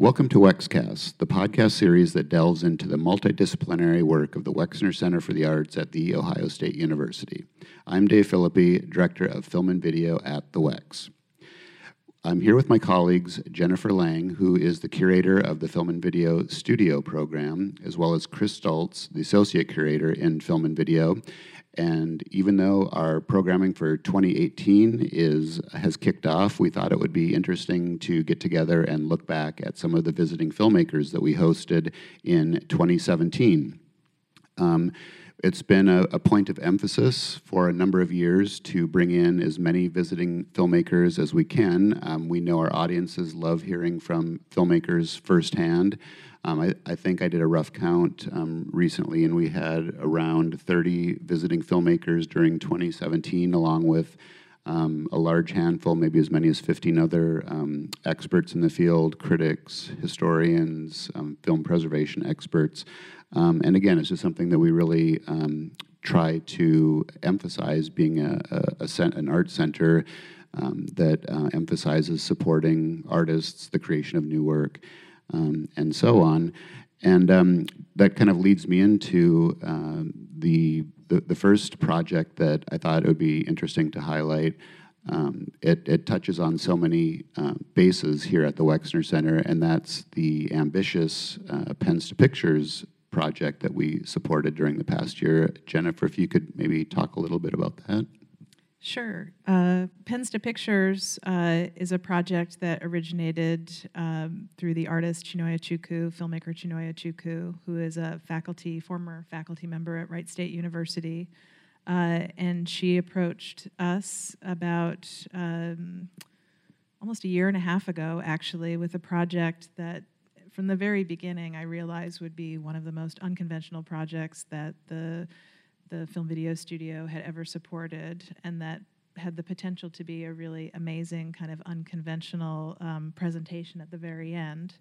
Welcome to WexCast, the podcast series that delves into the multidisciplinary work of the Wexner Center for the Arts at The Ohio State University. I'm Dave Filipi, Director of Film and Video at the Wex. I'm here with my colleagues Jennifer Lange, who is the curator of the Film and Video Studio program, as well as Chris Stults, the associate curator in Film and Video, and even though our programming for 2018 is has kicked off, we thought it would be interesting to get together and look back at some of the visiting filmmakers that we hosted in 2017. Um, it's been a, a, point of emphasis for a number of years to bring in as many visiting filmmakers as we can. Um, we know our audiences love hearing from filmmakers firsthand. Um, I, I, think I did a rough count um, recently, and we had around 30 visiting filmmakers during 2017, along with um, a large handful, maybe as many as 15 other um, experts in the field, critics, historians, um, film preservation experts. Um, and again, it's just something that we really try to emphasize being a, a, a an art center that uh, emphasizes supporting artists, the creation of new work, um, and so on. And um, that kind of leads me into uh, the, the, the first project that I thought it would be interesting to highlight. Um, it, it, touches on so many uh, bases here at the Wexner Center, and that's the ambitious uh, Pens to Pictures project that we supported during the past year. Jennifer, if you could maybe talk a little bit about that. Sure. Uh, Pens to Pictures uh, is a project that originated um, through the artist Chinonye Chukwu, filmmaker Chinonye Chukwu, who is a faculty, former faculty member at Wright State University. Uh, and she approached us about um, almost a year and a half ago, actually, with a project that from the very beginning, I realized would be one of the most unconventional projects that the the film video studio had ever supported, and that had the potential to be a really amazing kind of unconventional um, presentation at the very end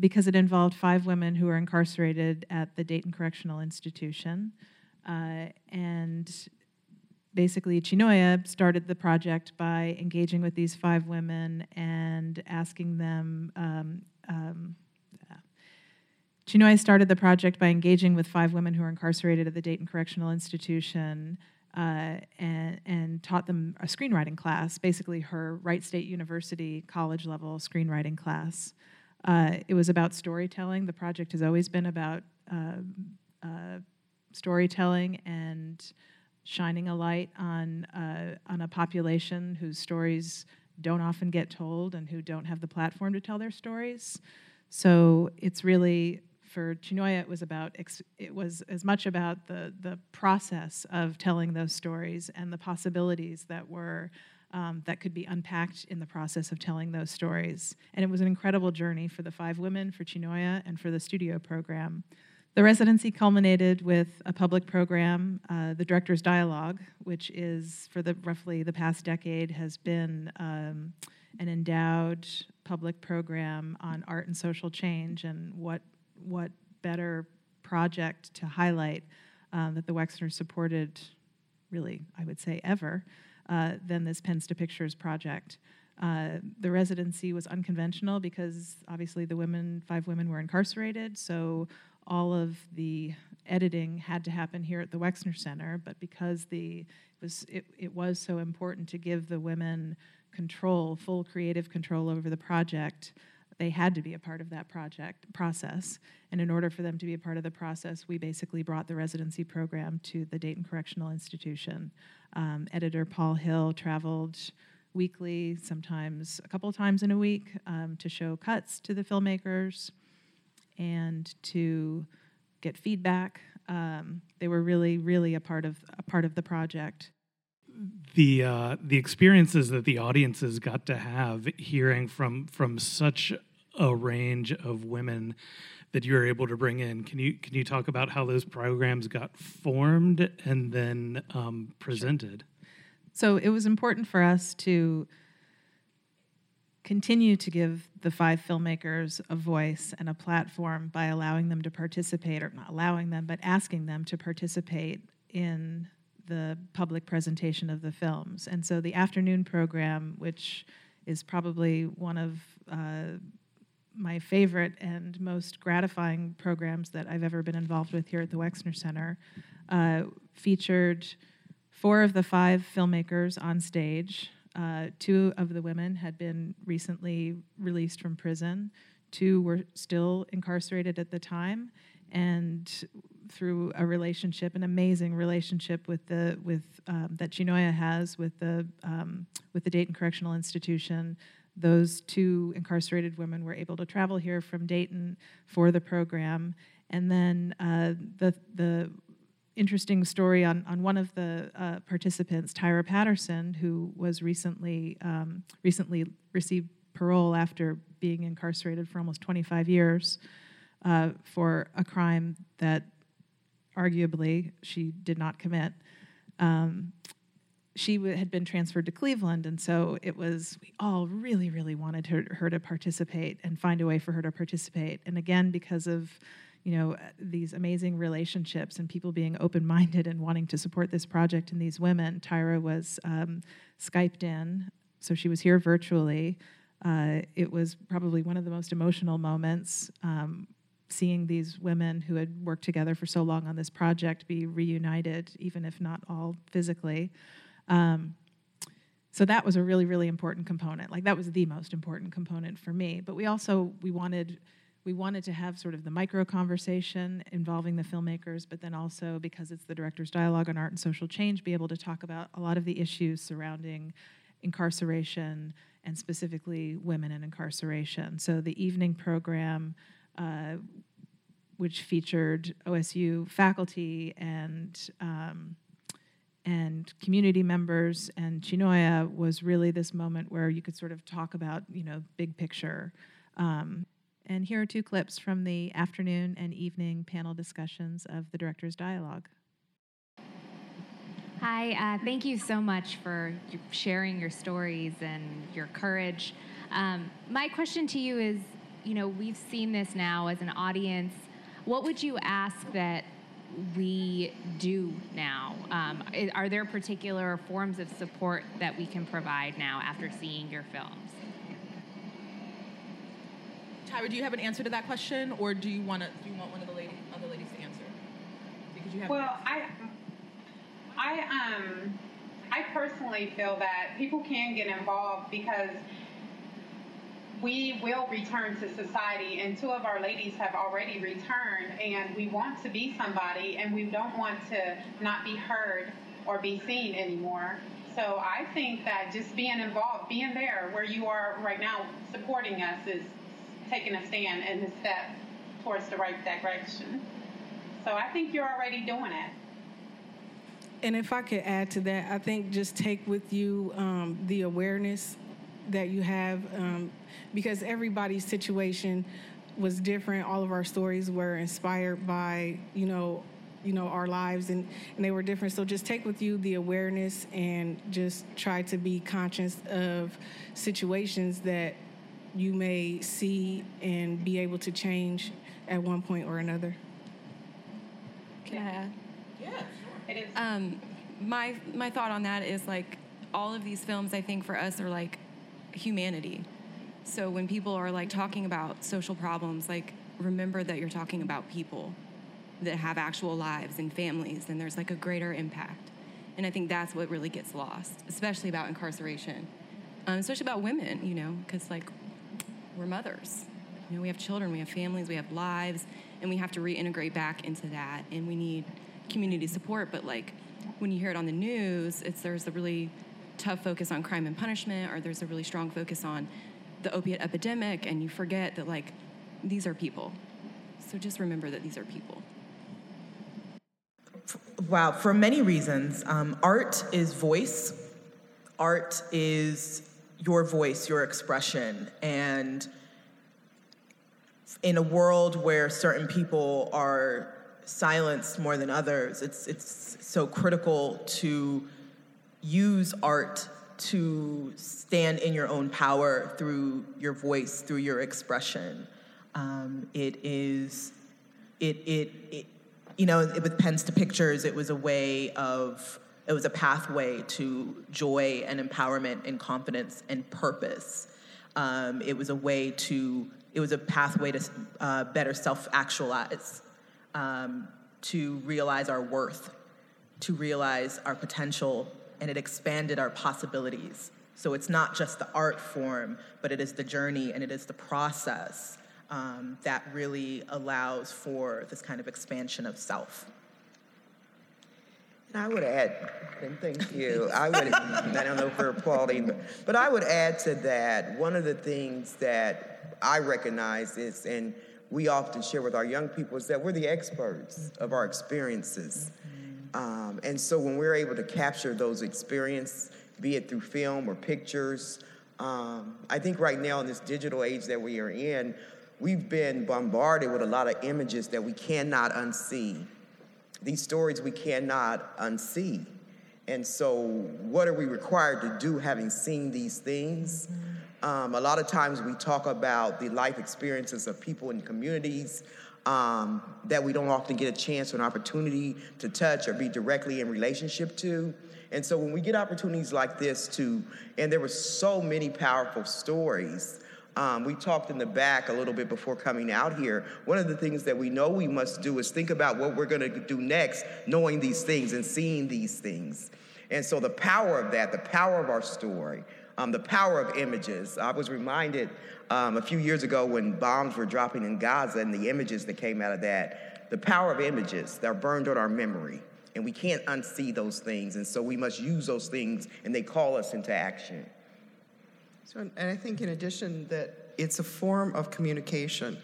because it involved five women who were incarcerated at the Dayton Correctional Institution. Uh, and basically, Chinonye started the project by engaging with these five women and asking them um, um, Chinonye started the project by engaging with five women who were incarcerated at the Dayton Correctional Institution uh, and, and, taught them a screenwriting class, basically her Wright State University college level screenwriting class. Uh, it was about storytelling. The project has always been about uh, uh storytelling and shining a light on, uh, on a population whose stories don't often get told and who don't have the platform to tell their stories. So it's really for Chinonye, it was about it was as much about the the process of telling those stories and the possibilities that were um, that could be unpacked in the process of telling those stories. And it was an incredible journey for the five women, for Chinonye, and for the studio program. The residency culminated with a public program, uh, the Director's Dialogue, which is for the roughly the past decade has been um, an endowed public program on art and social change and what what better project to highlight uh, that the Wexner supported, really, I would say, ever, uh, than this Pens to Pictures project. Uh, the residency was unconventional because obviously the women, five women were incarcerated, so all of the editing had to happen here at the Wexner Center, but because the it was it, it was so important to give the women control, full creative control over the project, they had to be a part of that project process. And in order for them to be a part of the process, we basically brought the residency program to the Dayton Correctional Institution. Um, editor Paul Hill traveled weekly, sometimes a couple times in a week, um, to show cuts to the filmmakers and to get feedback. Um, they were really, really a part of a part of the project the uh, the experiences that the audiences got to have hearing from from such a range of women that you were able to bring in. Can you can you talk about how those programs got formed and then um, presented? So it was important for us to continue to give the five filmmakers a voice and a platform by allowing them to participate, or not allowing them, but asking them to participate in the public presentation of the films. And so the afternoon program, which is probably one of uh, my favorite and most gratifying programs that I've ever been involved with here at the Wexner Center. Uh, featured four of the five filmmakers on stage. Uh, two of the women had been recently released from prison. Two were still incarcerated at the time, and through a relationship, an amazing relationship with the with um, that Chinonye has with the um, with the Dayton Correctional Institution, those two incarcerated women were able to travel here from Dayton for the program, and then uh, the the interesting story on, on one of the uh, participants, Tyra Patterson, who was recently um, recently received parole after being incarcerated for almost 25 years uh, for a crime that arguably she did not commit. Um, she w- had been transferred to Cleveland, and so it was, we all really, really wanted her, her to participate and find a way for her to participate. And again, because of you know these amazing relationships and people being open-minded and wanting to support this project and these women tyra was um, skyped in so she was here virtually uh, it was probably one of the most emotional moments um, seeing these women who had worked together for so long on this project be reunited even if not all physically um, so that was a really really important component like that was the most important component for me but we also we wanted we wanted to have sort of the micro conversation involving the filmmakers, but then also because it's the director's dialogue on art and social change, be able to talk about a lot of the issues surrounding incarceration and specifically women in incarceration. So the evening program, uh, which featured OSU faculty and um, and community members and Chinonye was really this moment where you could sort of talk about you know big picture. Um, and here are two clips from the afternoon and evening panel discussions of the Director's Dialogue. Hi, uh, thank you so much for sharing your stories and your courage. Um, my question to you is you know, we've seen this now as an audience. What would you ask that we do now? Um, are there particular forms of support that we can provide now after seeing your films? Tyra, do you have an answer to that question, or do you want to? Do you want one of the lady, other ladies to answer? Because you have. Well, I, I um, I personally feel that people can get involved because we will return to society, and two of our ladies have already returned, and we want to be somebody, and we don't want to not be heard or be seen anymore. So I think that just being involved, being there where you are right now, supporting us is taking a stand and a step towards the right direction. So I think you're already doing it. And if I could add to that, I think just take with you um, the awareness that you have um, because everybody's situation was different. All of our stories were inspired by, you know, you know our lives and, and they were different so just take with you the awareness and just try to be conscious of situations that you may see and be able to change at one point or another. Can I add? Yeah, sure. It is. Um, my my thought on that is like all of these films. I think for us are like humanity. So when people are like talking about social problems, like remember that you're talking about people that have actual lives and families, and there's like a greater impact. And I think that's what really gets lost, especially about incarceration, um, especially about women. You know, because like we're mothers. You know, we have children, we have families, we have lives, and we have to reintegrate back into that. And we need community support. But like when you hear it on the news, it's there's a really tough focus on crime and punishment, or there's a really strong focus on the opiate epidemic, and you forget that like these are people. So just remember that these are people. Wow, for many reasons. Um, art is voice. Art is your voice, your expression. And in a world where certain people are silenced more than others, it's, it's so critical to use art to stand in your own power through your voice, through your expression. Um, it is, it, it, it, you know, with Pens to Pictures, it was a way of it was a pathway to joy and empowerment and confidence and purpose. Um, it was a way to it was a pathway to uh, better self actualize, um, to realize our worth, to realize our potential, and it expanded our possibilities. So it's not just the art form, but it is the journey and it is the process um, that really allows for this kind of expansion of self. And I would add, and thank you. I would, I don't know if we're applauding, but, but I would add to that one of the things that I recognize is, and we often share with our young people, is that we're the experts of our experiences. Um, and so when we're able to capture those experiences, be it through film or pictures. Um, I think right now in this digital age that we are in, we've been bombarded with a lot of images that we cannot unsee. These stories we cannot unsee. And so, what are we required to do having seen these things? Um, a lot of times we talk about the life experiences of people in communities um, that we don't often get a chance or an opportunity to touch or be directly in relationship to. And so when we get opportunities like this to, and there were so many powerful stories. Um, we talked in the back a little bit before coming out here. One of the things that we know we must do is think about what we're going to do next, knowing these things and seeing these things. And so the power of that, the power of our story, um, the power of images. I was reminded um, a few years ago when bombs were dropping in Gaza and the images that came out of that, the power of images that are burned on our memory and we can't unsee those things. And so we must use those things, and they call us into action. So, and I think in addition that it's a form of communication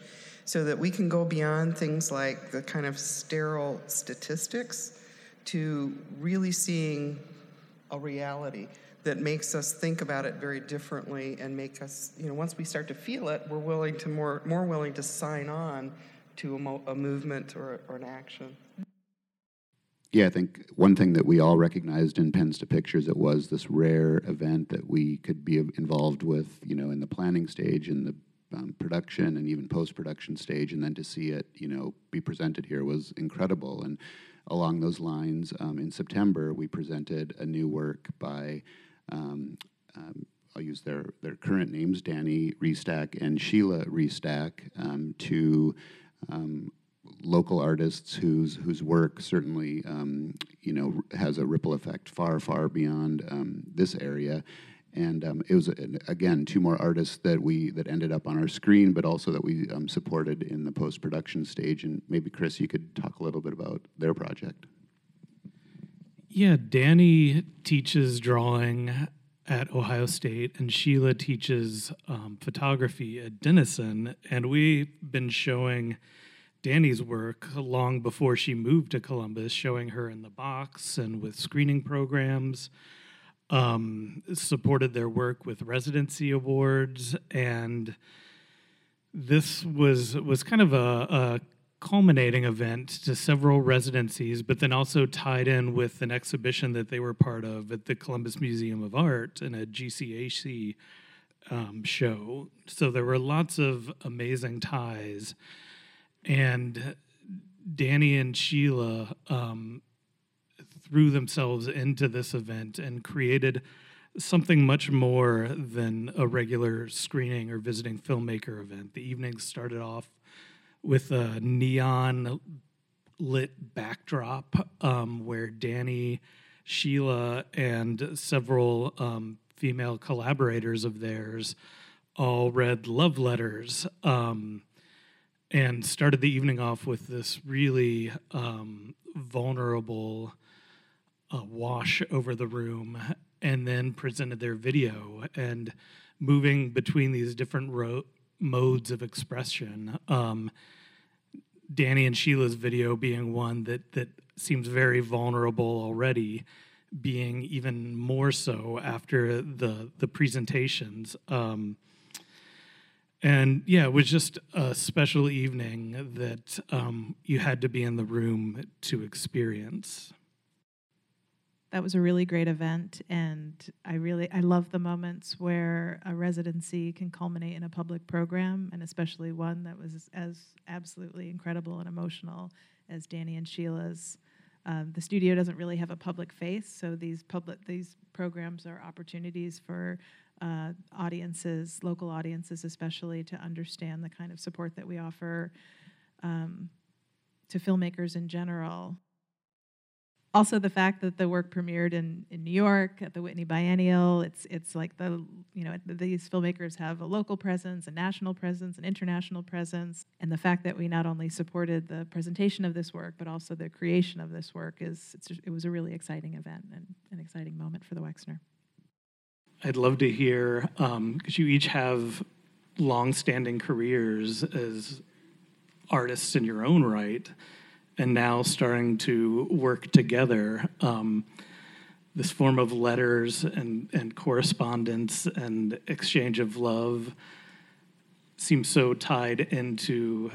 so that we can go beyond things like the kind of sterile statistics to really seeing a reality that makes us think about it very differently and make us, you know, once we start to feel it, we're willing to more, more willing to sign on to a, mo- a movement or, or an action. Yeah, I think one thing that we all recognized in Pens to Pictures, it was this rare event that we could be involved with, you know, in the planning stage, in the um, production, and even post-production stage, and then to see it, you know, be presented here was incredible. And along those lines, um, in September, we presented a new work by, um, um I'll use their their current names, Dani Restack and Sheilah Restack, um, to um, local artists whose whose work certainly um, you know has a ripple effect far far beyond um, this area. And it was again two more artists that we that ended up on our screen, but also that we supported in the post production stage. And maybe Chris, you could talk a little bit about their project. Yeah, Dani teaches drawing at Ohio State, and Sheilah teaches um, photography at Denison. And we've been showing Dani's work long before she moved to Columbus, showing her in the box and with screening programs. Um, supported their work with residency awards, and this was was kind of a, a culminating event to several residencies, but then also tied in with an exhibition that they were part of at the Columbus Museum of Art and a GCAC um, show. So there were lots of amazing ties and Dani and Sheilah um, threw themselves into this event and created something much more than a regular screening or visiting filmmaker event. The evening started off with a neon lit backdrop um, where Dani, Sheilah, and several um, female collaborators of theirs all read love letters. Um, and started the evening off with this really um, vulnerable uh, wash over the room, and then presented their video and moving between these different ro- modes of expression. Dani and Sheilah's video being one that that seems very vulnerable already, being even more so after the the presentations. Um, and yeah, it was just a special evening that um, you had to be in the room to experience. That was a really great event, and I really I love the moments where a residency can culminate in a public program, and especially one that was as absolutely incredible and emotional as Dani and Sheilah's. Um, the studio doesn't really have a public face, so these public these programs are opportunities for uh, audiences, local audiences especially, to understand the kind of support that we offer um, to filmmakers in general. Also, the fact that the work premiered in, in New York at the Whitney Biennial, it's it's like the you know these filmmakers have a local presence, a national presence, an international presence, and the fact that we not only supported the presentation of this work but also the creation of this work is it was a really exciting event and an exciting moment for the Wexner. I'd love to hear because um, you each have long-standing careers as artists in your own right and now starting to work together. Um, this form of letters and, and correspondence and exchange of love seems so tied into,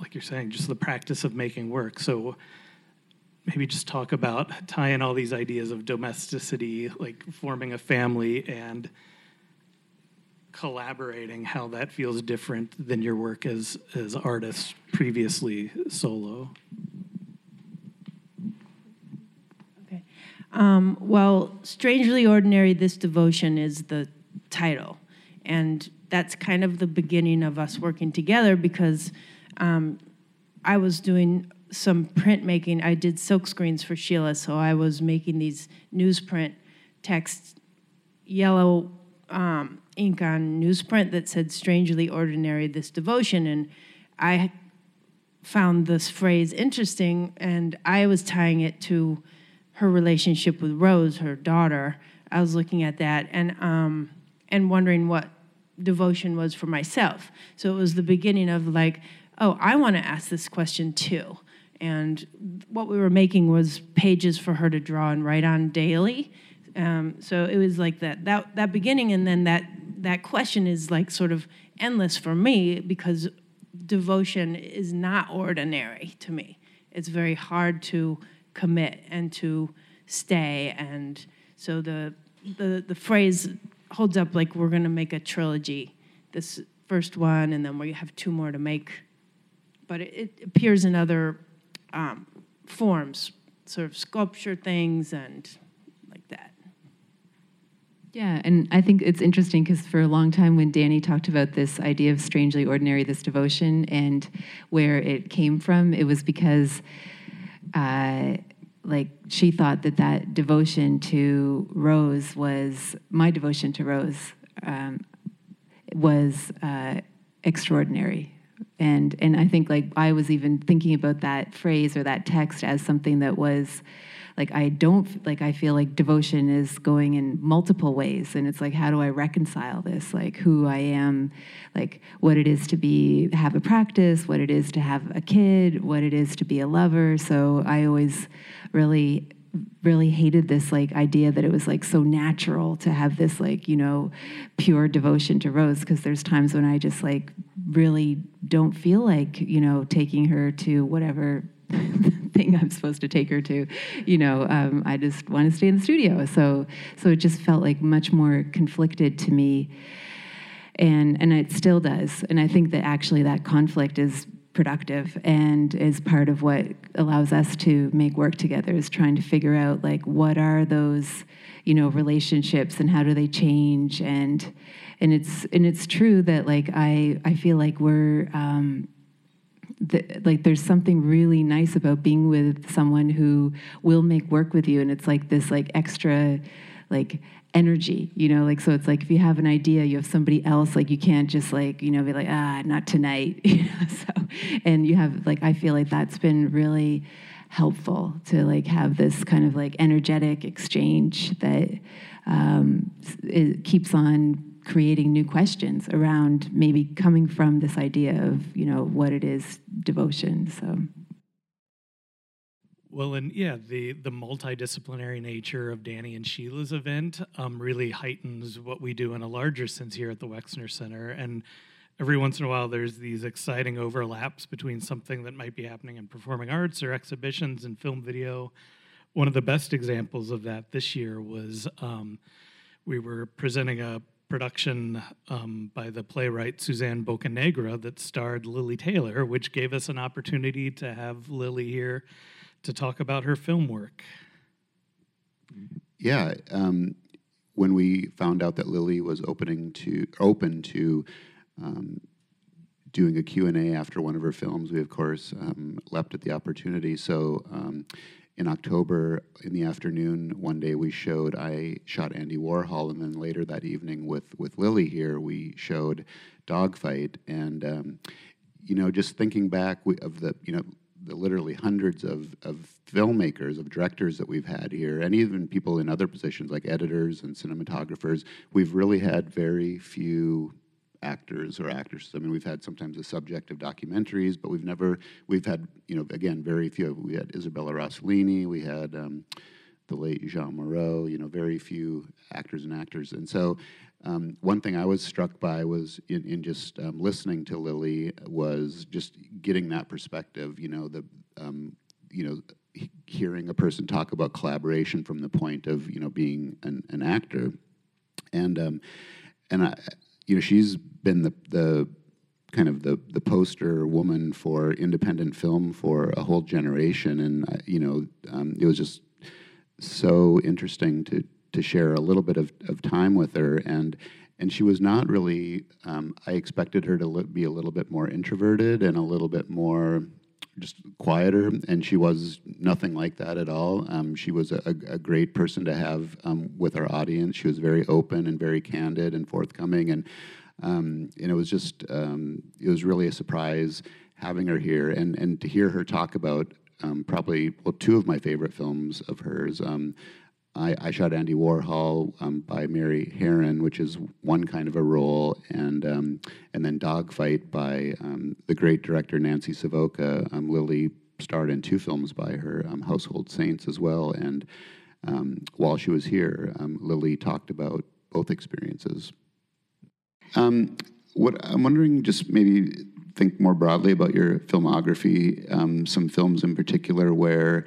like you're saying, just the practice of making work. So maybe just talk about tying all these ideas of domesticity, like forming a family and collaborating, how that feels different than your work as as artists previously solo. Okay. Um, well, strangely ordinary. This devotion is the title, and that's kind of the beginning of us working together because um, I was doing some printmaking. I did silk screens for Sheilah, so I was making these newsprint text yellow um, ink on newsprint that said strangely ordinary this devotion. And i found this phrase interesting and i was tying it to her relationship with rose her daughter. I was looking at that and um, and wondering what devotion was for myself. So it was the beginning of like oh i want to ask this question too. And what we were making was pages for her to draw and write on daily. Um, so it was like that, that that beginning, and then that that question is like sort of endless for me because devotion is not ordinary to me. It's very hard to commit and to stay, and so the the the phrase holds up like we're going to make a trilogy. This first one, and then we have two more to make. But it, it appears in other um, forms, sort of sculpture things and yeah, and I think it's interesting because for a long time, when Dani talked about this idea of strangely ordinary, this devotion, and where it came from, it was because, uh, like, she thought that that devotion to Rose was my devotion to Rose um, was uh, extraordinary, and and I think like I was even thinking about that phrase or that text as something that was like I don't like I feel like devotion is going in multiple ways and it's like how do I reconcile this? Like who I am like what it is to be have a practice what it is to have a kid what it is to be a lover. So I always really really hated this like idea that it was like so natural to have this like you know pure devotion to rose because there's times when i just like really don't feel like you know taking her to whatever thing I'm supposed to take her to. You know, um, I just want to stay in the studio. So, so it just felt like much more conflicted to me, and and it still does. And I think that actually that conflict is productive and is part of what allows us to make work together is trying to figure out like what are those you know relationships and how do they change and and it's and it's true that like i i feel like we're um the, like there's something really nice about being with someone who will make work with you and it's like this like extra like energy you know? Like so it's like if you have an idea you have somebody else like you can't just like you know be like ah not tonight you know? So and you have like i feel like that's been really helpful to like have this kind of like energetic exchange that um, it keeps on creating new questions around maybe coming from this idea of you know what it is devotion so. Well and yeah the the multidisciplinary nature of dani and sheilah's event um, really heightens what we do in a larger sense here at the wexner center. And every once in a while there's these exciting overlaps between something that might be happening in performing arts or exhibitions and film video. One of the best examples of that this year was um, we were presenting a production um, by the playwright Suzanne Bocanegra that starred Lili Taylor, which gave us an opportunity to have Lili here to talk about her film work. Yeah. Um, when we found out that Lili was opening to open to um, doing a Q&A after one of her films, we of course um, leapt at the opportunity. So um, in October, in the afternoon, one day we showed, I shot Andy Warhol, and then later that evening with, with Lili here, we showed Dogfight. And, um, you know, just thinking back of the, you know, the literally hundreds of, of filmmakers, of directors that we've had here, and even people in other positions like editors and cinematographers, we've really had very few actors or actresses. I mean, we've had sometimes a subject of documentaries, but we've never, we've had, you know, again, very few. We had Isabella Rossellini, we had um, the late Jeanne Moreau, you know, very few actors and actors. And so um, one thing I was struck by was in, in just um, listening to Lili was just getting that perspective, you know, the, um, you know, hearing a person talk about collaboration from the point of, you know, being an, an actor. And, um, and I, you know, she's been the, the kind of the, the poster woman for independent film for a whole generation. And, you know, um, it was just so interesting to, to share a little bit of, of time with her. And, and she was not really, um, I expected her to be a little bit more introverted and a little bit more just quieter, and she was nothing like that at all. Um, she was a, a, great person to have um, with our audience. She was very open and very candid and forthcoming, and um, and it was just um, it was really a surprise having her here and and to hear her talk about um, probably well two of my favorite films of hers. Um, I, I, shot Andy Warhol um, by Mary Harron, which is one kind of a role, and um, and then Dogfight by um, the great director Nancy Savoca. Um, Lili starred in two films by her, um, Household Saints as well. And um, while she was here, Lili talked about both experiences. what I'm wondering, just maybe think more broadly about your filmography, some films in particular where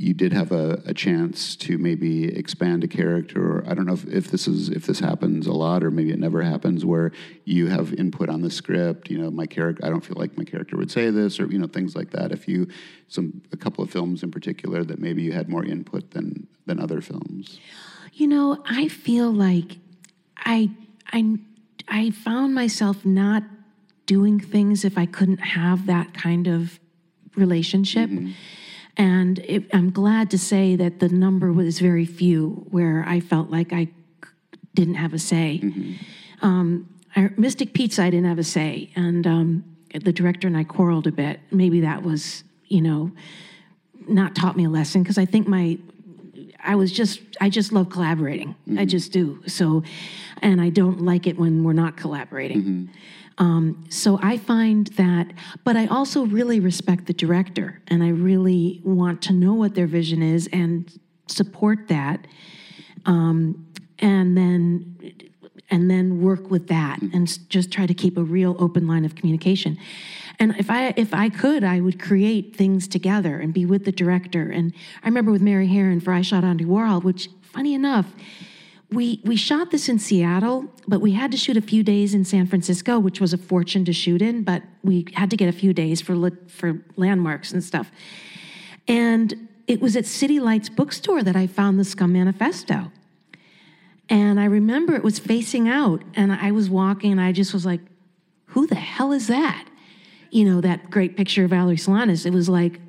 you did have a, a, chance to maybe expand a character or i don't know if, if this is if this happens a lot or maybe it never happens where you have input on the script you know my character i don't feel like my character would say this or you know things like that. If you some a couple of films in particular that maybe you had more input than than other films. You know i feel like i i i found myself not doing things if i couldn't have that kind of relationship. Mm-hmm and it, I'm glad to say that the number was very few where I felt like I didn't have a say. Mm-hmm. Um, I, Mystic Pizza, I didn't have a say. And um, the director and I quarreled a bit. Maybe that was, you know, not taught me a lesson because I think my I was just I just love collaborating. Mm-hmm. I just do. So and I don't like it when we're not collaborating. Mm-hmm. Um, so I find that, but I also really respect the director and I really want to know what their vision is and support that. Um, and then and then work with that and just try to keep a real open line of communication and if i if i could i would create things together and be with the director and i remember with mary harron for i shot andy warhol which funny enough we we shot this in Seattle, but we had to shoot a few days in San Francisco, which was a fortune to shoot in. But we had to get a few days for for landmarks and stuff. And it was at City Lights bookstore that I found the Scum Manifesto. And I remember it was facing out, and I was walking, and I just was like, "Who the hell is that?" You know, that great picture of Valerie Solanas. It was like,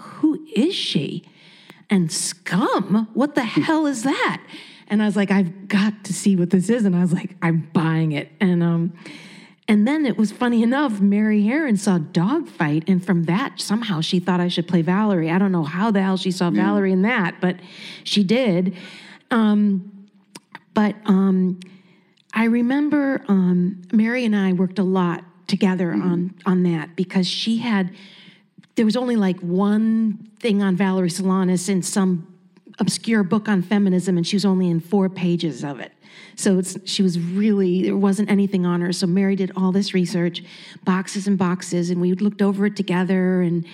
"Who is she?" And Scum? What the hell is that? And I was like, I've got to see what this is. And I was like, I'm buying it. And um, and then it was funny enough, Mary Harron saw Dogfight, and from that, somehow she thought I should play Valerie. I don't know how the hell she saw yeah. Valerie in that, but she did. Um, but um, I remember um, Mary and I worked a lot together mm-hmm. on on that because she had there was only like one thing on Valerie Solanas in some obscure book on feminism, and she was only in four pages of it. So she was really, there wasn't anything on her. So Mary did all this research, boxes and boxes, and we looked over it together and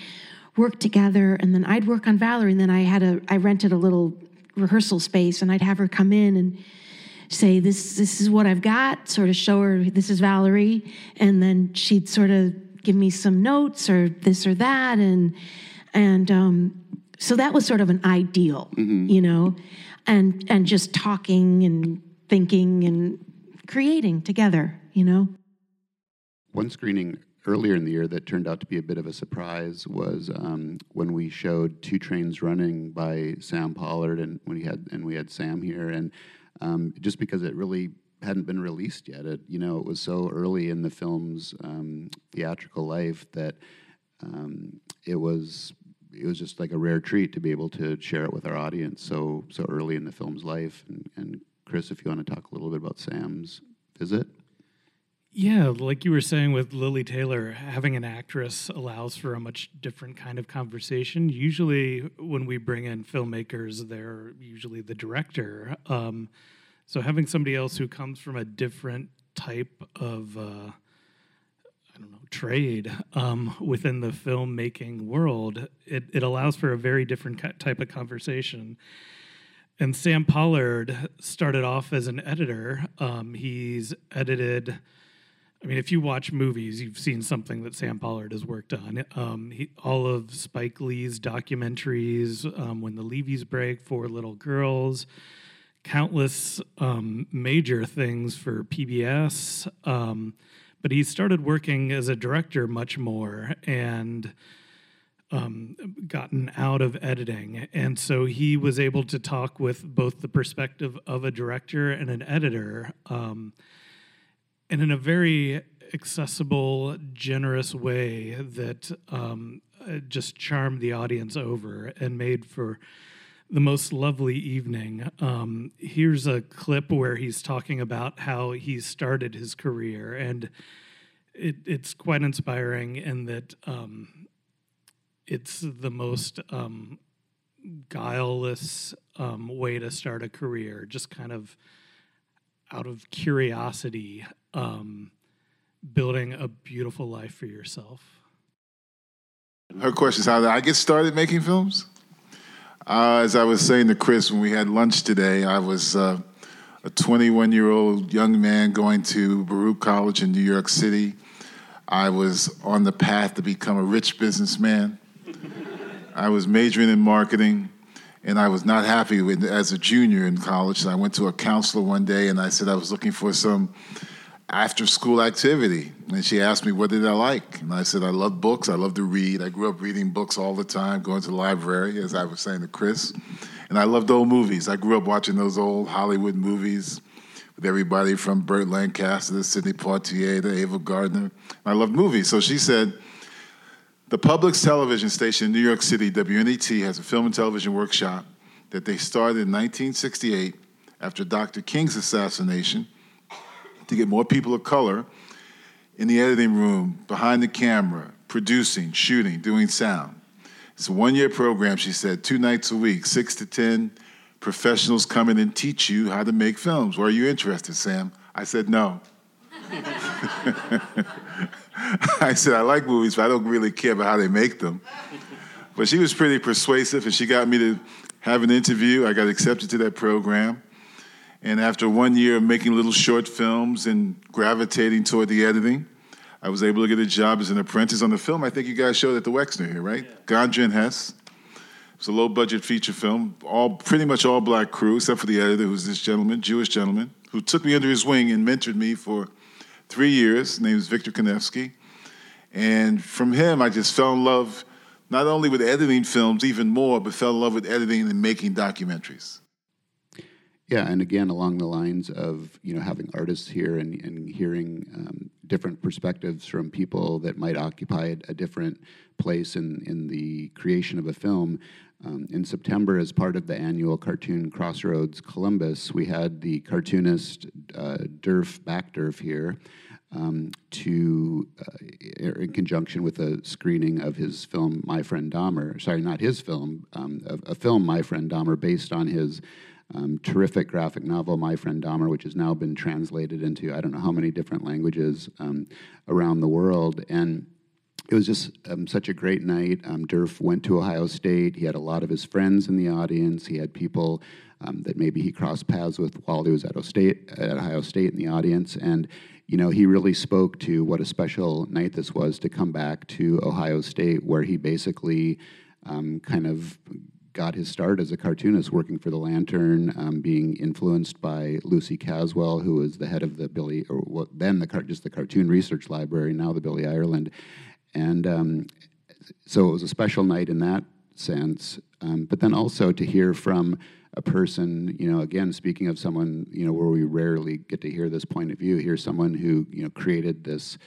worked together. And then I'd work on Valerie, and then I had a, I rented a little rehearsal space, and I'd have her come in and say, "This, this is what I've got." Sort of show her, "This is Valerie," and then she'd sort of give me some notes or this or that, and and um, so that was sort of an ideal, mm-hmm. you know, and and just talking and thinking and creating together, you know? One screening earlier in the year that turned out to be a bit of a surprise was um, when we showed Two Trains Running by Sam Pollard, and when he had and we had Sam here, and um, just because it really hadn't been released yet, it you know it was so early in the film's um, theatrical life that um, it was it was just like a rare treat to be able to share it with our audience so so early in the film's life. And, and Chris, if you want to talk a little bit about Sam's visit. Yeah, like you were saying with Lili Taylor, having an actress allows for a much different kind of conversation. Usually, when we bring in filmmakers, they're usually the director. Um, so, having somebody else who comes from a different type of, uh, don't know, trade um, within the filmmaking world, it, it allows for a very different type of conversation. And Sam Pollard started off as an editor. Um, he's edited I mean, if you watch movies, you've seen something that Sam Pollard has worked on. Um, he, all of Spike Lee's documentaries, um, When the Levees Break, Four Little Girls, countless um, major things for PBS. Um, but he started working as a director much more and um, gotten out of editing. And so he was able to talk with both the perspective of a director and an editor. Um, and in a very accessible, generous way that um, uh, just charmed the audience over and made for the most lovely evening. Um, here's a clip where he's talking about how he started his career, and it, it's quite inspiring in that um, it's the most um, guileless um, way to start a career, just kind of out of curiosity, um, building a beautiful life for yourself. Her question is how did I get started making films? Uh, as I was saying to Chris when we had lunch today, I was uh, a 21 year old young man going to Baruch College in New York City. I was on the path to become a rich businessman. I was majoring in marketing and I was not happy with as a junior in college. I went to a counselor one day and I said I was looking for some after school activity. And she asked me, What did I like? And I said, I love books. I love to read. I grew up reading books all the time, going to the library, as I was saying to Chris. And I loved old movies. I grew up watching those old Hollywood movies with everybody from Burt Lancaster to Sidney Poitier to Ava Gardner. I loved movies. So she said, the public television station in New York City, WNET, has a film and television workshop that they started in 1968 after Dr. King's assassination to get more people of color in the editing room, behind the camera, producing, shooting, doing sound. It's a one year program, she said, two nights a week, six to 10 professionals come in and teach you how to make films. Were you interested, Sam? I said, no. I said, I like movies, but I don't really care about how they make them. But she was pretty persuasive, and she got me to have an interview. I got accepted to that program. And after one year of making little short films and gravitating toward the editing, I was able to get a job as an apprentice on the film I think you guys showed at the Wexner here, right? Yeah. And Hess. It's a low budget feature film, all pretty much all black crew, except for the editor, who's this gentleman, Jewish gentleman, who took me under his wing and mentored me for three years. His name is Victor Kanefsky. And from him, I just fell in love not only with editing films even more, but fell in love with editing and making documentaries. Yeah, and again, along the lines of you know having artists here and, and hearing um, different perspectives from people that might occupy a, different place in, in the creation of a film. Um, in September, as part of the annual cartoon Crossroads Columbus, we had the cartoonist uh, Derf Backderf here um, to, uh, in conjunction with a screening of his film My Friend Dahmer. Sorry, not his film, um, a, a, film My Friend Dahmer based on his um, terrific graphic novel My Friend Dahmer, which has now been translated into I don't know how many different languages um, around the world. And it was just um, such a great night. Um, Derf went to Ohio State. He had a lot of his friends in the audience. He had people um, that maybe he crossed paths with while he was at Ohio State, at Ohio State in the audience. And you know, he really spoke to what a special night this was to come back to Ohio State, where he basically um, kind of got his start as a cartoonist working for the Lantern, um, being influenced by Lucy Caswell, who was the head of the Billy, or what, then the car, just the Cartoon Research Library, now the Billy Ireland. And um, so it was a special night in that sense. Um, but then also to hear from a person, you know, again, speaking of someone, you know, where we rarely get to hear this point of view, here's someone who, you know, created this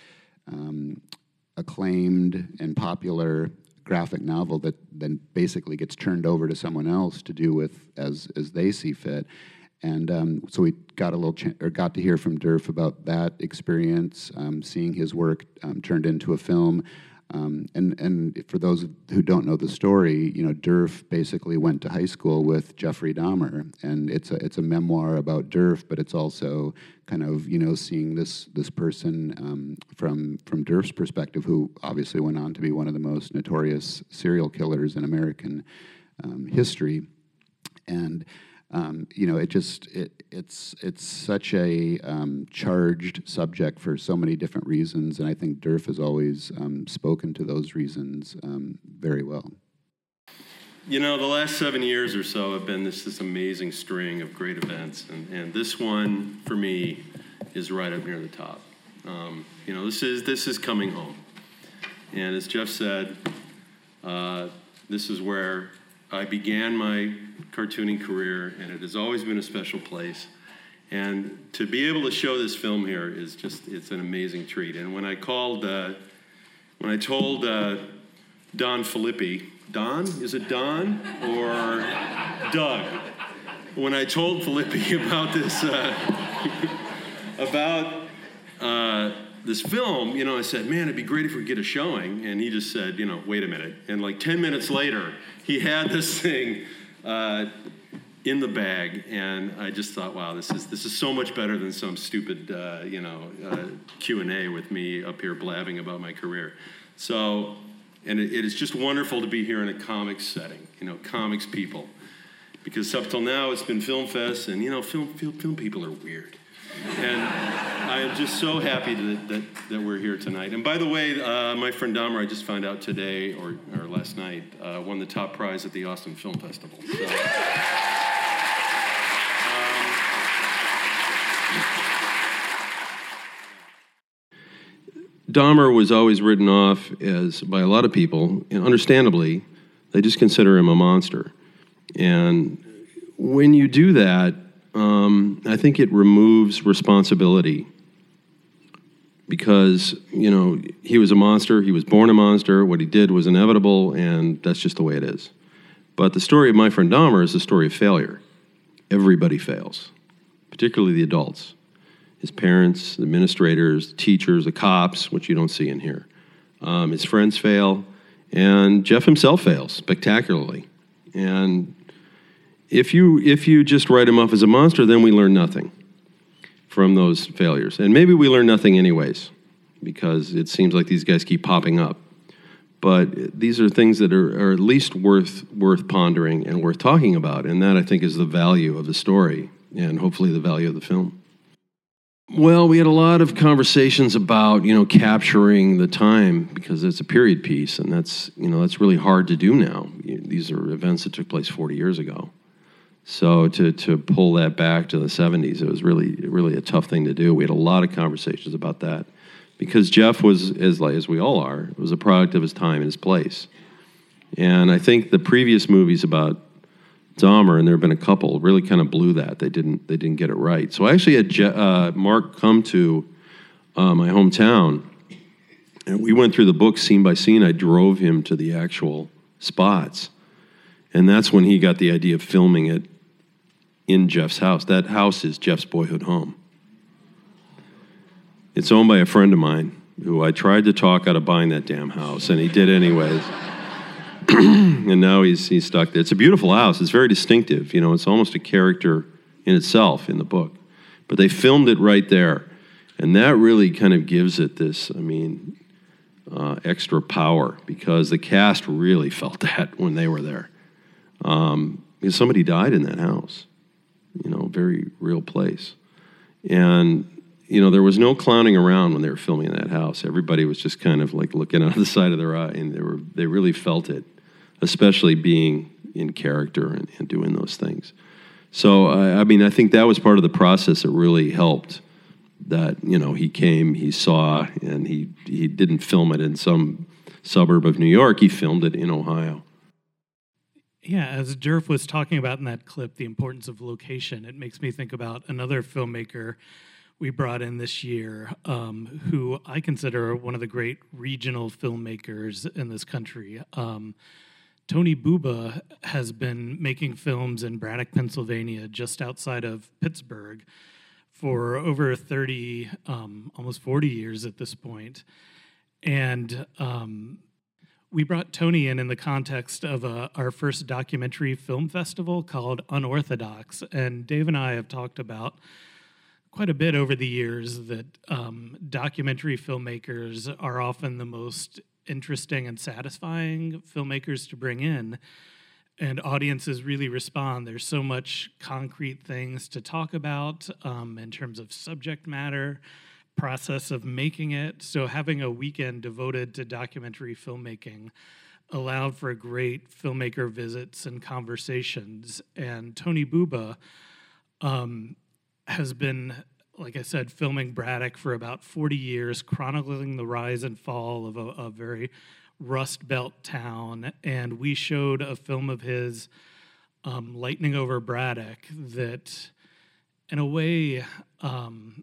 um, acclaimed and popular graphic novel that then basically gets turned over to someone else to do with as as they see fit. And um, so we got a little or got to hear from Derf about that experience, um, seeing his work um, turned into a film. Um, and and for those who don't know the story, you know, Derf basically went to high school with Jeffrey Dahmer, and it's a it's a memoir about Derf, but it's also kind of you know seeing this this person um, from from Derf's perspective, who obviously went on to be one of the most notorious serial killers in American um, history, and um, you know, it just it, it's it's such a um, charged subject for so many different reasons, and I think Derf has always um, spoken to those reasons um, very well. You know, the last seven years or so have been this this amazing string of great events, and, and this one for me is right up near the top. Um, you know, this is this is coming home, and as Jeff said, uh, this is where I began my cartooning career, and it has always been a special place. And to be able to show this film here is just, it's an amazing treat. And when I called, uh, when I told uh, Don Filipi, Don, is it Don or Doug? When I told Filipi about this, uh, about uh, this film, you know, I said, man, it'd be great if we get a showing. And he just said, you know, wait a minute. And like 10 minutes later, he had this thing uh, in the bag, and I just thought, wow, this is this is so much better than some stupid, uh, you know, uh, Q and A with me up here blabbing about my career. So, and it, it is just wonderful to be here in a comics setting, you know, comics people, because up till now it's been film fest, and you know, film film, film people are weird. And I am just so happy that, that, that we're here tonight. And by the way, uh, my friend Dahmer, I just found out today or, or last night, uh, won the top prize at the Austin Film Festival. So, um, Dahmer was always written off as, by a lot of people, and understandably, they just consider him a monster. And when you do that, um, I think it removes responsibility because you know he was a monster. He was born a monster. What he did was inevitable, and that's just the way it is. But the story of my friend Dahmer is a story of failure. Everybody fails, particularly the adults, his parents, the administrators, the teachers, the cops, which you don't see in here. Um, his friends fail, and Jeff himself fails spectacularly. And if you if you just write him off as a monster, then we learn nothing from those failures, and maybe we learn nothing anyways, because it seems like these guys keep popping up. But these are things that are, are at least worth worth pondering and worth talking about, and that I think is the value of the story, and hopefully the value of the film. Well, we had a lot of conversations about you know capturing the time because it's a period piece, and that's you know that's really hard to do now. These are events that took place 40 years ago. So to to pull that back to the 70s, it was really really a tough thing to do. We had a lot of conversations about that because Jeff was as like as we all are was a product of his time and his place. And I think the previous movies about Dahmer, and there have been a couple, really kind of blew that. They didn't they didn't get it right. So I actually had Je- uh, Mark come to uh, my hometown, and we went through the book scene by scene. I drove him to the actual spots, and that's when he got the idea of filming it in Jeff's house. That house is Jeff's boyhood home. It's owned by a friend of mine who I tried to talk out of buying that damn house, and he did anyways. and now he's, he's stuck there. It's a beautiful house. It's very distinctive. You know, it's almost a character in itself in the book. But they filmed it right there. And that really kind of gives it this, I mean, uh, extra power because the cast really felt that when they were there. Um, because somebody died in that house you know, very real place. And you know, there was no clowning around when they were filming in that house. Everybody was just kind of like looking out of the side of their eye, and they were they really felt it, especially being in character and, and doing those things. So I, I mean, I think that was part of the process that really helped. That you know, he came, he saw, and he he didn't film it in some suburb of New York. He filmed it in Ohio. Yeah, as Derf was talking about in that clip, the importance of location, it makes me think about another filmmaker we brought in this year, um, who I consider one of the great regional filmmakers in this country. Um, Tony Buba has been making films in Braddock, Pennsylvania, just outside of Pittsburgh, for over 30, um, almost 40 years at this point. And um, we brought Tony in in the context of uh, our first documentary film festival called Unorthodox. And Dave and I have talked about quite a bit over the years that um, documentary filmmakers are often the most interesting and satisfying filmmakers to bring in and audiences really respond there's so much concrete things to talk about um, in terms of subject matter process of making it so having a weekend devoted to documentary filmmaking allowed for great filmmaker visits and conversations and tony buba um, has been like I said, filming Braddock for about 40 years, chronicling the rise and fall of a, a very Rust Belt town. And we showed a film of his, um, Lightning Over Braddock, that in a way um,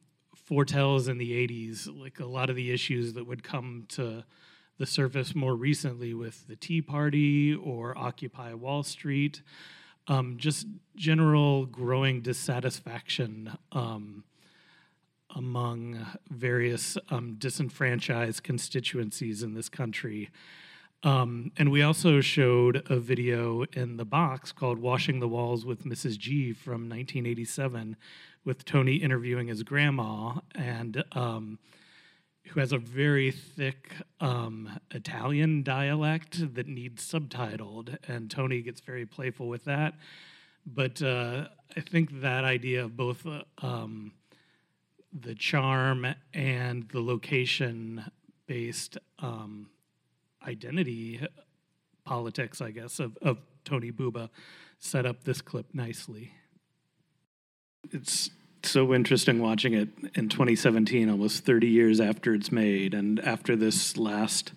foretells in the 80s, like a lot of the issues that would come to the surface more recently with the Tea Party or Occupy Wall Street. Um, just general growing dissatisfaction um, among various um, disenfranchised constituencies in this country. Um, and we also showed a video in the box called Washing the Walls with Mrs. G from 1987 with Tony interviewing his grandma and um, who has a very thick um, Italian dialect that needs subtitled. And Tony gets very playful with that. But uh, I think that idea of both uh, um, the charm and the location based um, identity politics, I guess, of, of Tony Buba set up this clip nicely. It's so interesting watching it in 2017, almost 30 years after it's made, and after this last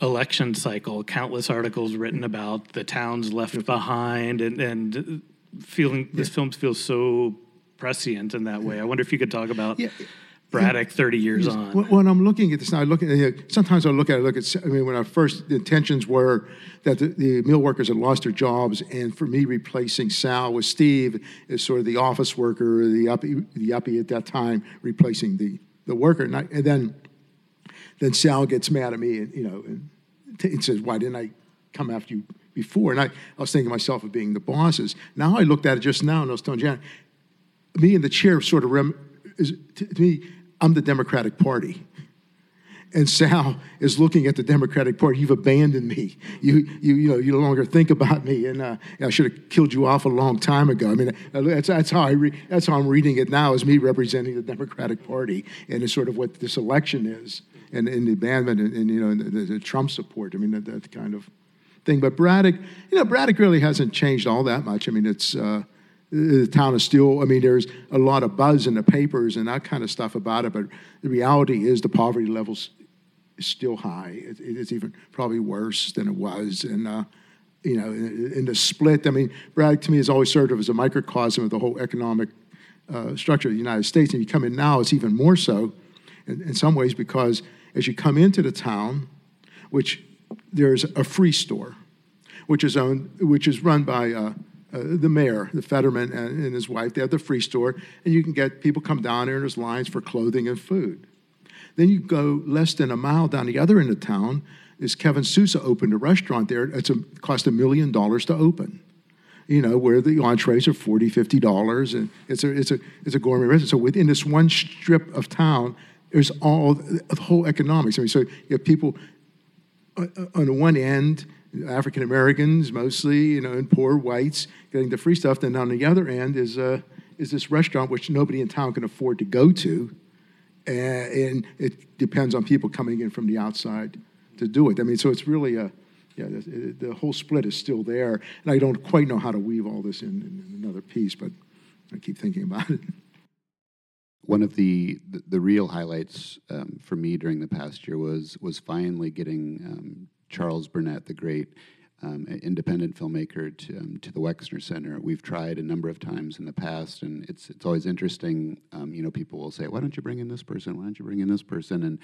election cycle, countless articles written about the towns left behind, and, and feeling this film feels so prescient in that way. I wonder if you could talk about yeah. Braddock 30 years yes. on. When I'm looking at this now, I look at sometimes I look at it. Look at I mean, when I first the intentions were that the, the mill workers had lost their jobs, and for me replacing Sal with Steve is sort of the office worker, the uppie, the uppie at that time, replacing the the worker, and, I, and then then Sal gets mad at me, and you know, and, t- and says, "Why didn't I come after you?" Before, and I, I was thinking to myself of being the bosses. Now I looked at it just now, and I was telling Jan, me and the chair sort of rem, is, to, to me, I'm the Democratic Party. And Sal is looking at the Democratic Party. You've abandoned me. You, you, you know, you no longer think about me, and uh, I should have killed you off a long time ago. I mean, uh, that's, that's how I re- that's how I'm reading it now, Is me representing the Democratic Party, and it's sort of what this election is, and, and the abandonment, and, and you know, and the, the, Trump support. I mean, that, that kind of thing. But Braddock, you know, Braddock really hasn't changed all that much. I mean, it's. Uh, the town is still, I mean, there's a lot of buzz in the papers and that kind of stuff about it, but the reality is the poverty level's is still high. It, it's even probably worse than it was. And, uh, you know, in, in, the split, I mean, Bragg to me has always served as a microcosm of the whole economic uh, structure of the United States. And you come in now, it's even more so in, in some ways because as you come into the town, which there's a free store, which is owned, which is run by uh, uh, the mayor, the Fetterman, and, and, his wife. They have the free store, and you can get people come down there, and there's lines for clothing and food. Then you go less than a mile down the other end of town. Is Kevin Sousa opened a restaurant there? It's a, cost a million dollars to open. You know where the entrees are 40 50 dollars, and it's a it's a it's a gourmet restaurant. So within this one strip of town, there's all the whole economics. I mean, so you have people uh, uh, on the one end African Americans mostly, you know, and poor whites getting the free stuff. Then on the other end is uh, is this restaurant which nobody in town can afford to go to, and it depends on people coming in from the outside to do it. I mean, so it's really a yeah, the, the whole split is still there, and I don't quite know how to weave all this in, in another piece, but I keep thinking about it. One of the, the, the real highlights um, for me during the past year was was finally getting um, Charles Burnett, the great um, independent filmmaker, to, um, to the Wexner Center. We've tried a number of times in the past, and it's it's always interesting. Um, you know, people will say, "Why don't you bring in this person? Why don't you bring in this person?" And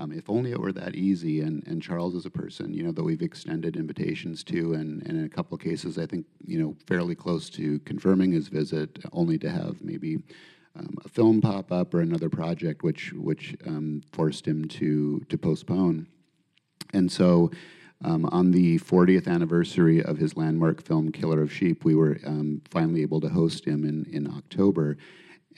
um, if only it were that easy. And, and Charles is a person, you know, that we've extended invitations to, and, and in a couple of cases, I think, you know, fairly close to confirming his visit, only to have maybe um, a film pop up or another project, which which um, forced him to to postpone. And so, um, on the 40th anniversary of his landmark film Killer of Sheep, we were um, finally able to host him in in October.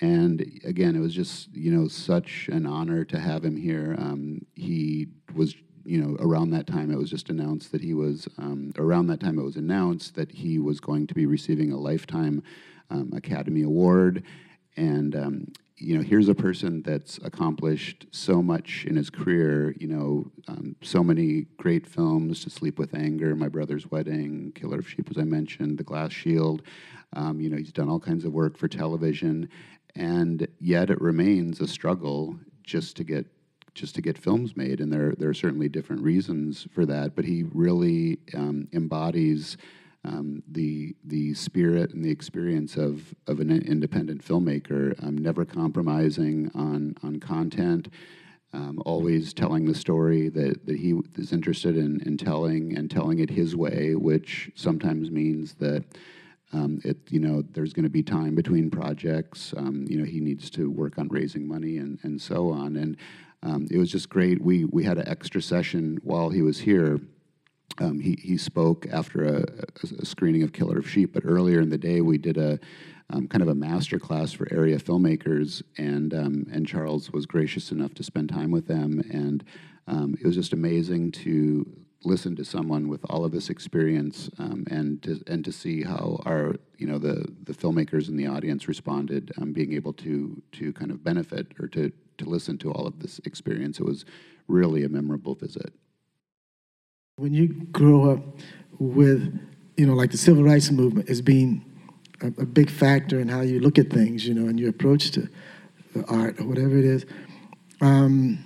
And again, it was just you know such an honor to have him here. Um, he was you know around that time it was just announced that he was um, around that time it was announced that he was going to be receiving a lifetime um, Academy Award. And um, you know, here's a person that's accomplished so much in his career. You know, um, so many great films: To Sleep with Anger, My Brother's Wedding, Killer of Sheep, as I mentioned, The Glass Shield. Um, you know, he's done all kinds of work for television, and yet it remains a struggle just to get just to get films made. And there there are certainly different reasons for that. But he really um, embodies um, the the spirit and the experience of of an independent filmmaker, um, never compromising on on content, um, always telling the story that, that he is interested in, in telling and telling it his way, which sometimes means that. Um, it, you know, there's going to be time between projects. Um, you know, he needs to work on raising money and, and so on. And um, it was just great. We we had an extra session while he was here um, he, he spoke after a, a, screening of Killer of Sheep, but earlier in the day we did a um, kind of a master class for area filmmakers, and um, and Charles was gracious enough to spend time with them, and um, it was just amazing to listen to someone with all of this experience um, and to, and to see how our you know the the filmmakers in the audience responded, um, being able to to kind of benefit or to to listen to all of this experience. It was really a memorable visit. When you grow up with, you know, like the civil rights movement as being a, a big factor in how you look at things, you know, and your approach to the art or whatever it is, um,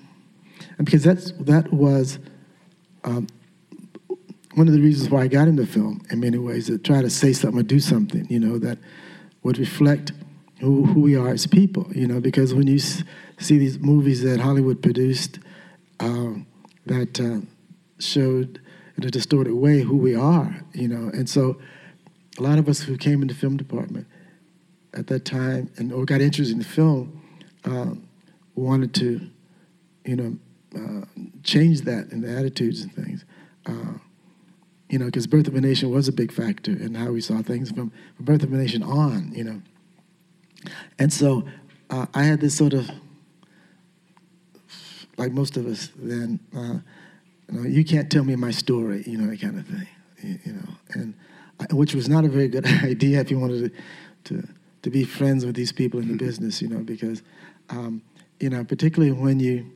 and because that's that was um, one of the reasons why I got into film in many ways to try to say something or do something, you know, that would reflect who, who we are as people, you know, because when you s- see these movies that Hollywood produced uh, that uh, showed in a distorted way who we are, you know. And so a lot of us who came in the film department at that time and or got interested in the film uh, wanted to, you know, uh, change that in the attitudes and things. Uh, you know, because Birth of a Nation was a big factor in how we saw things from, from Birth of a Nation on, you know. And so uh, I had this sort of, like most of us then, uh, you, know, you can't tell me my story, you know, that kind of thing, you, you know, and I, which was not a very good idea if you wanted to, to, to be friends with these people in the business, you know, because, um, you know, particularly when you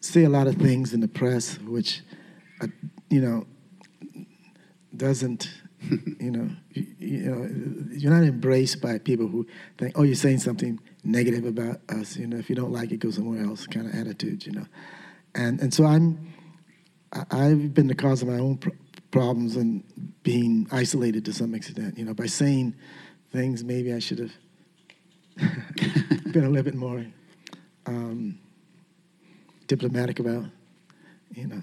say a lot of things in the press, which, uh, you know, doesn't, you know, you, you know, you're not embraced by people who think, oh, you're saying something negative about us, you know, if you don't like it, go somewhere else, kind of attitude, you know, and and so I'm I've been the cause of my own pr- problems and being isolated to some extent. You know, by saying things maybe I should have been a little bit more um, diplomatic about. You know,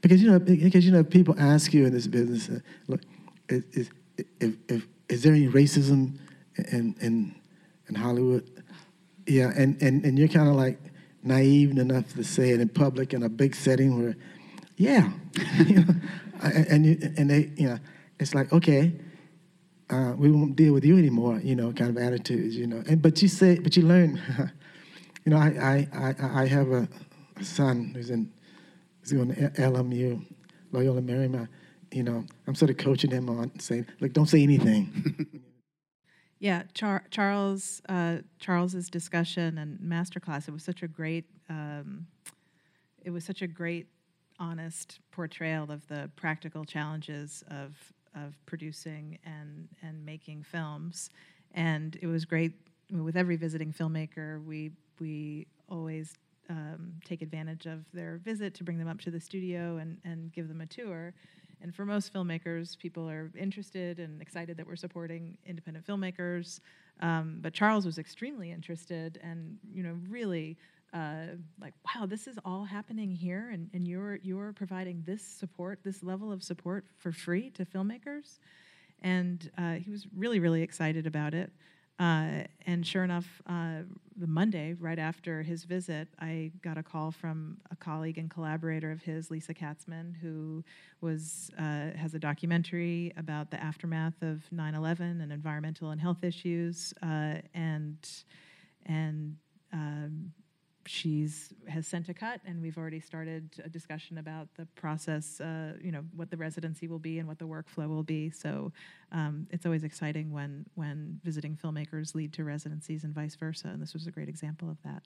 because you know because you know people ask you in this business, uh, look, is, is, if, if, is there any racism in in in Hollywood? Yeah, and and and you're kind of like naive enough to say it in public in a big setting where yeah, you know, and and they, you know, it's like okay, uh, we won't deal with you anymore, you know, kind of attitudes, you know. And but you say, but you learn, you know. I I I, I have a, a son who's in, he's going to LMU, Loyola Marymount. You know, I'm sort of coaching him on saying, like, don't say anything. yeah, Char- Charles uh, Charles's discussion and masterclass. It was such a great. Um, it was such a great honest portrayal of the practical challenges of of producing and and making films. And it was great with every visiting filmmaker. We we always um, take advantage of their visit to bring them up to the studio and, and give them a tour. And for most filmmakers, people are interested and excited that we're supporting independent filmmakers. Um, but Charles was extremely interested and, you know, really uh, like, wow, this is all happening here, and, and you're you're providing this support, this level of support for free to filmmakers. And uh, he was really, really excited about it. Uh, and sure enough, uh, the Monday right after his visit, I got a call from a colleague and collaborator of his, Lisa Katzman, who was uh, has a documentary about the aftermath of 9/11 and environmental and health issues, and and um, she's has sent a cut, and we've already started a discussion about the process. Uh, you know what the residency will be and what the workflow will be. So um, it's always exciting when when visiting filmmakers lead to residencies and vice versa. And this was a great example of that.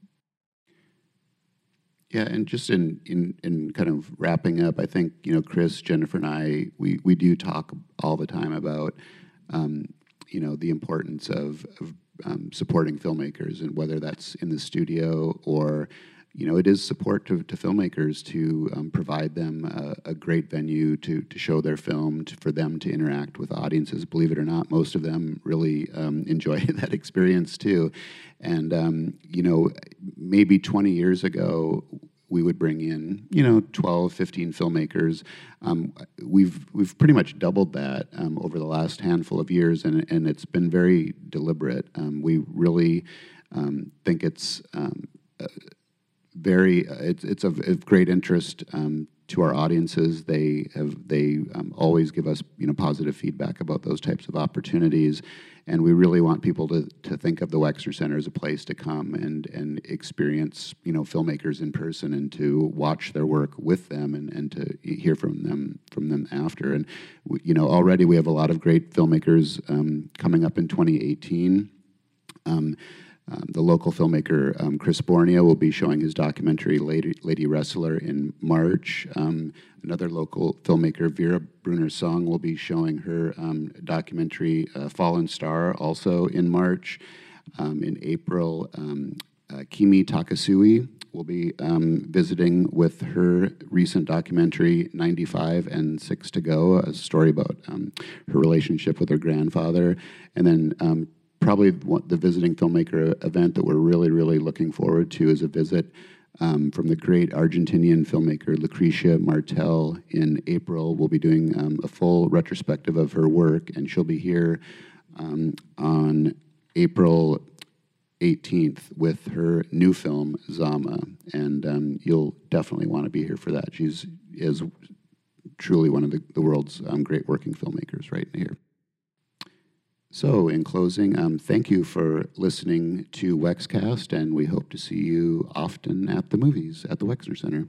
Yeah, and just in, in, in kind of wrapping up, I think you know Chris, Jennifer, and I we, we do talk all the time about um, you know the importance of, of um, supporting filmmakers, and whether that's in the studio or you know, it is support to, to filmmakers to um, provide them a, a, great venue to, to show their film, to, for them to interact with audiences. Believe it or not, most of them really um, enjoy that experience too. And, um, you know, maybe 20 years ago, we would bring in, you know, 12, 15 filmmakers. Um, we've we've pretty much doubled that um, over the last handful of years, and and it's been very deliberate. Um, we really um, think it's uh, very uh, it's it's of, of great interest um, to our audiences. They have they always give us you know positive feedback about those types of opportunities, and we really want people to, to think of the Wexner Center as a place to come and, and experience, you know, filmmakers in person and to watch their work with them and, and to hear from them from them after. And, you know, already we have a lot of great filmmakers um, coming up in 2018. Um, um, the local filmmaker um, Chris Bournea will be showing his documentary Lady, Lady Wrestler in March. Um, another local filmmaker, Vera Brunner-Sung, will be showing her um, documentary uh, Fallen Star also in March. Um, in April, um, uh, Kimi Takesue will be visiting with her recent documentary 95 and Six to Go, a story about her relationship with her grandfather. And then probably the visiting filmmaker event that we're really, really looking forward to is a visit um, from the great Argentinian filmmaker Lucrecia Martel in April. We'll be doing um, a full retrospective of her work, and she'll be here um, on April 18th with her new film Zama, and um, you'll definitely want to be here for that. She's is truly one of the, the world's um, great working filmmakers right here. So, in closing, um, thank you for listening to Wexcast, and we hope to see you often at the movies at the Wexner Center.